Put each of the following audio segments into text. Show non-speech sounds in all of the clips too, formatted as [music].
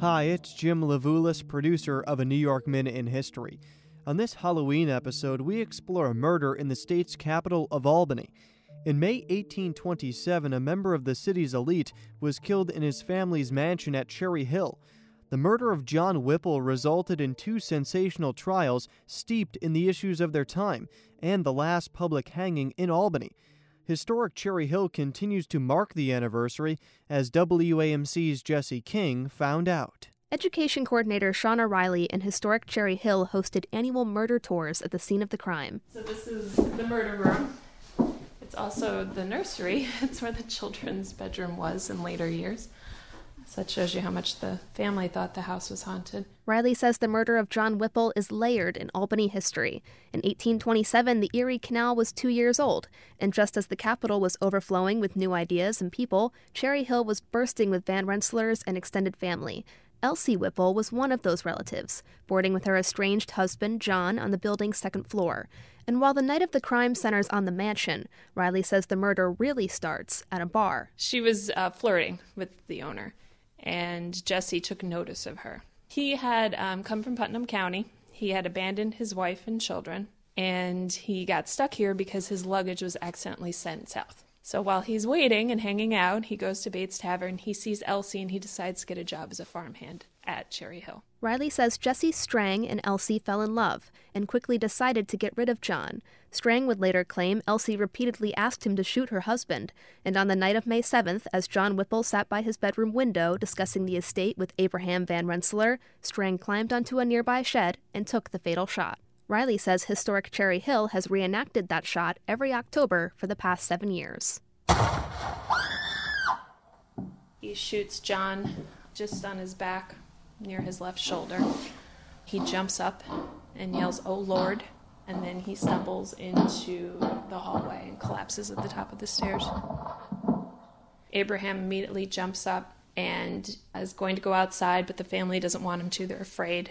Hi, it's Jim Levulis, producer of A New York Minute in History. On this Halloween episode, we explore a murder in the state's capital of Albany. In May 1827, a member of the city's elite was killed in his family's mansion at Cherry Hill. The murder of John Whipple resulted in two sensational trials steeped in the issues of their time and the last public hanging in Albany. Historic Cherry Hill continues to mark the anniversary, as WAMC's Jesse King found out. Education coordinator Shauna Riley and Historic Cherry Hill hosted annual murder tours at the scene of the crime. So, this is the murder room. It's also the nursery. [laughs] It's where the children's bedroom was in later years. So that shows you how much the family thought the house was haunted. Riley says the murder of John Whipple is layered in Albany history. In 1827, the Erie Canal was two years old, and just as the capital was overflowing with new ideas and people, Cherry Hill was bursting with Van Rensselaers and extended family. Elsie Whipple was one of those relatives, boarding with her estranged husband, John, on the building's second floor. And while the night of the crime centers on the mansion, Riley says the murder really starts at a bar. She was uh, flirting with the owner, and Jesse took notice of her. He had um, come from Putnam County. He had abandoned his wife and children, and he got stuck here because his luggage was accidentally sent south. So while he's waiting and hanging out, he goes to Bates Tavern. He sees Elsie and he decides to get a job as a farmhand at Cherry Hill. Riley says Jesse Strang and Elsie fell in love and quickly decided to get rid of John. Strang would later claim Elsie repeatedly asked him to shoot her husband, and on the night of May 7th, as John Whipple sat by his bedroom window discussing the estate with Abraham Van Rensselaer, Strang climbed onto a nearby shed and took the fatal shot. Riley says historic Cherry Hill has reenacted that shot every October for the past seven years. He shoots John just on his back near his left shoulder. He jumps up and yells, Oh Lord, and then he stumbles into the hallway and collapses at the top of the stairs. Abraham immediately jumps up and is going to go outside, but the family doesn't want him to. They're afraid.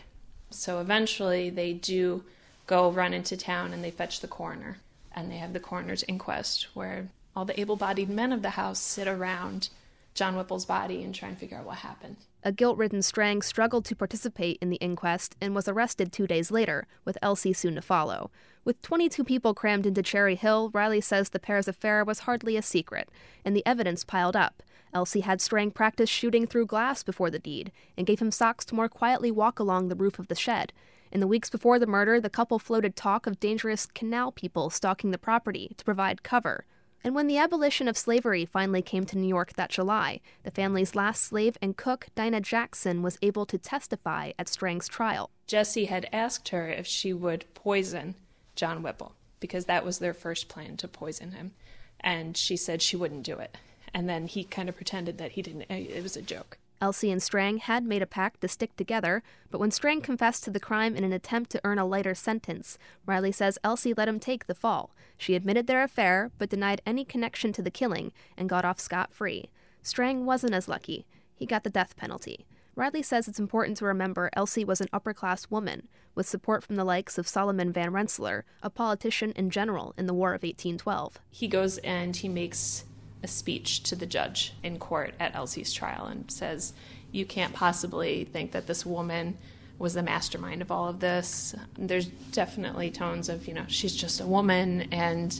So eventually they do go run into town and they fetch the coroner. And they have the coroner's inquest where all the able bodied men of the house sit around John Whipple's body and try and figure out what happened. A guilt ridden Strang struggled to participate in the inquest and was arrested two days later, with Elsie soon to follow. With 22 people crammed into Cherry Hill, Riley says the pair's affair was hardly a secret, and the evidence piled up. Elsie had Strang practice shooting through glass before the deed and gave him socks to more quietly walk along the roof of the shed. In the weeks before the murder, the couple floated talk of dangerous canal people stalking the property to provide cover. And when the abolition of slavery finally came to New York that July, the family's last slave and cook, Dinah Jackson, was able to testify at Strang's trial. Jesse had asked her if she would poison John Whipple, because that was their first plan to poison him. And she said she wouldn't do it. And then he kind of pretended that he didn't, it was a joke. Elsie and Strang had made a pact to stick together, but when Strang confessed to the crime in an attempt to earn a lighter sentence, Riley says Elsie let him take the fall. She admitted their affair, but denied any connection to the killing and got off scot free. Strang wasn't as lucky. He got the death penalty. Riley says it's important to remember Elsie was an upper class woman, with support from the likes of Solomon Van Rensselaer, a politician and general in the War of 1812. He goes and he makes a speech to the judge in court at Elsie's trial and says, You can't possibly think that this woman was the mastermind of all of this. There's definitely tones of, you know, she's just a woman, and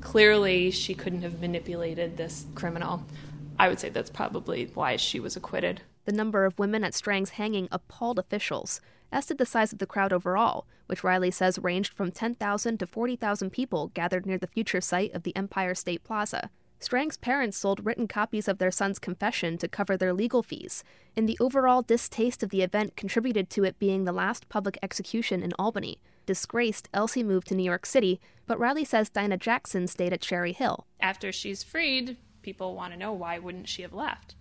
clearly she couldn't have manipulated this criminal. I would say that's probably why she was acquitted. The number of women at Strang's hanging appalled officials, as did the size of the crowd overall, which Riley says ranged from 10,000 to 40,000 people gathered near the future site of the Empire State Plaza. Strang's parents sold written copies of their son's confession to cover their legal fees, and the overall distaste of the event contributed to it being the last public execution in Albany. Disgraced, Elsie moved to New York City, but Riley says Dinah Jackson stayed at Cherry Hill. After she's freed, people want to know why wouldn't she have left?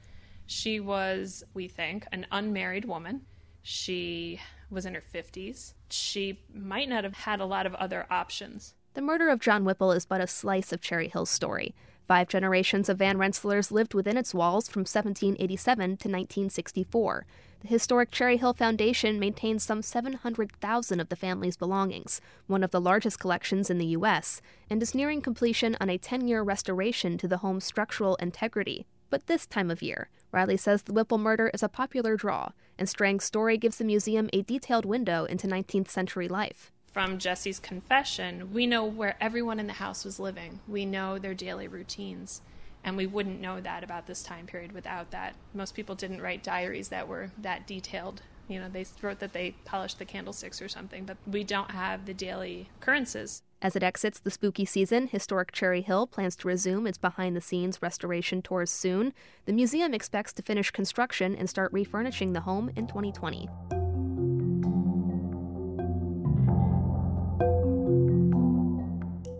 She was, we think, an unmarried woman. She was in her 50s. She might not have had a lot of other options The murder of John Whipple is but a slice of Cherry Hill's story. Five generations of Van Rensselaers lived within its walls from 1787 to 1964. The historic Cherry Hill Foundation maintains some 700,000 of the family's belongings, one of the largest collections in the U.S., and is nearing completion on a 10 year restoration to the home's structural integrity. But this time of year, Riley says the Whipple murder is a popular draw, and Strang's story gives the museum a detailed window into 19th century life from Jesse's confession, we know where everyone in the house was living. We know their daily routines. And we wouldn't know that about this time period without that. Most people didn't write diaries that were that detailed. You know, they wrote that they polished the candlesticks or something, but we don't have the daily occurrences. As it exits the spooky season, Historic Cherry Hill plans to resume its behind the scenes restoration tours soon. The museum expects to finish construction and start refurnishing the home in 2020.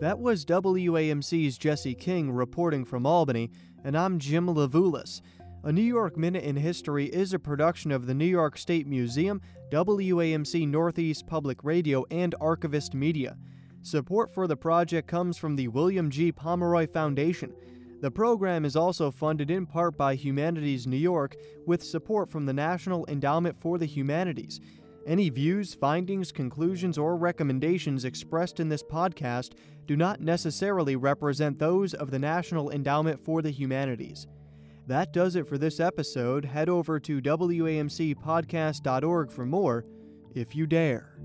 That was WAMC's Jesse King reporting from Albany, and I'm Jim Levulis. A New York Minute in History is a production of the New York State Museum, WAMC Northeast Public Radio, and Archivist Media. Support for the project comes from the William G. Pomeroy Foundation. The program is also funded in part by Humanities New York with support from the National Endowment for the Humanities. Any views, findings, conclusions, or recommendations expressed in this podcast do not necessarily represent those of the National Endowment for the Humanities. That does it for this episode. Head over to WAMCpodcast.org for more, if you dare.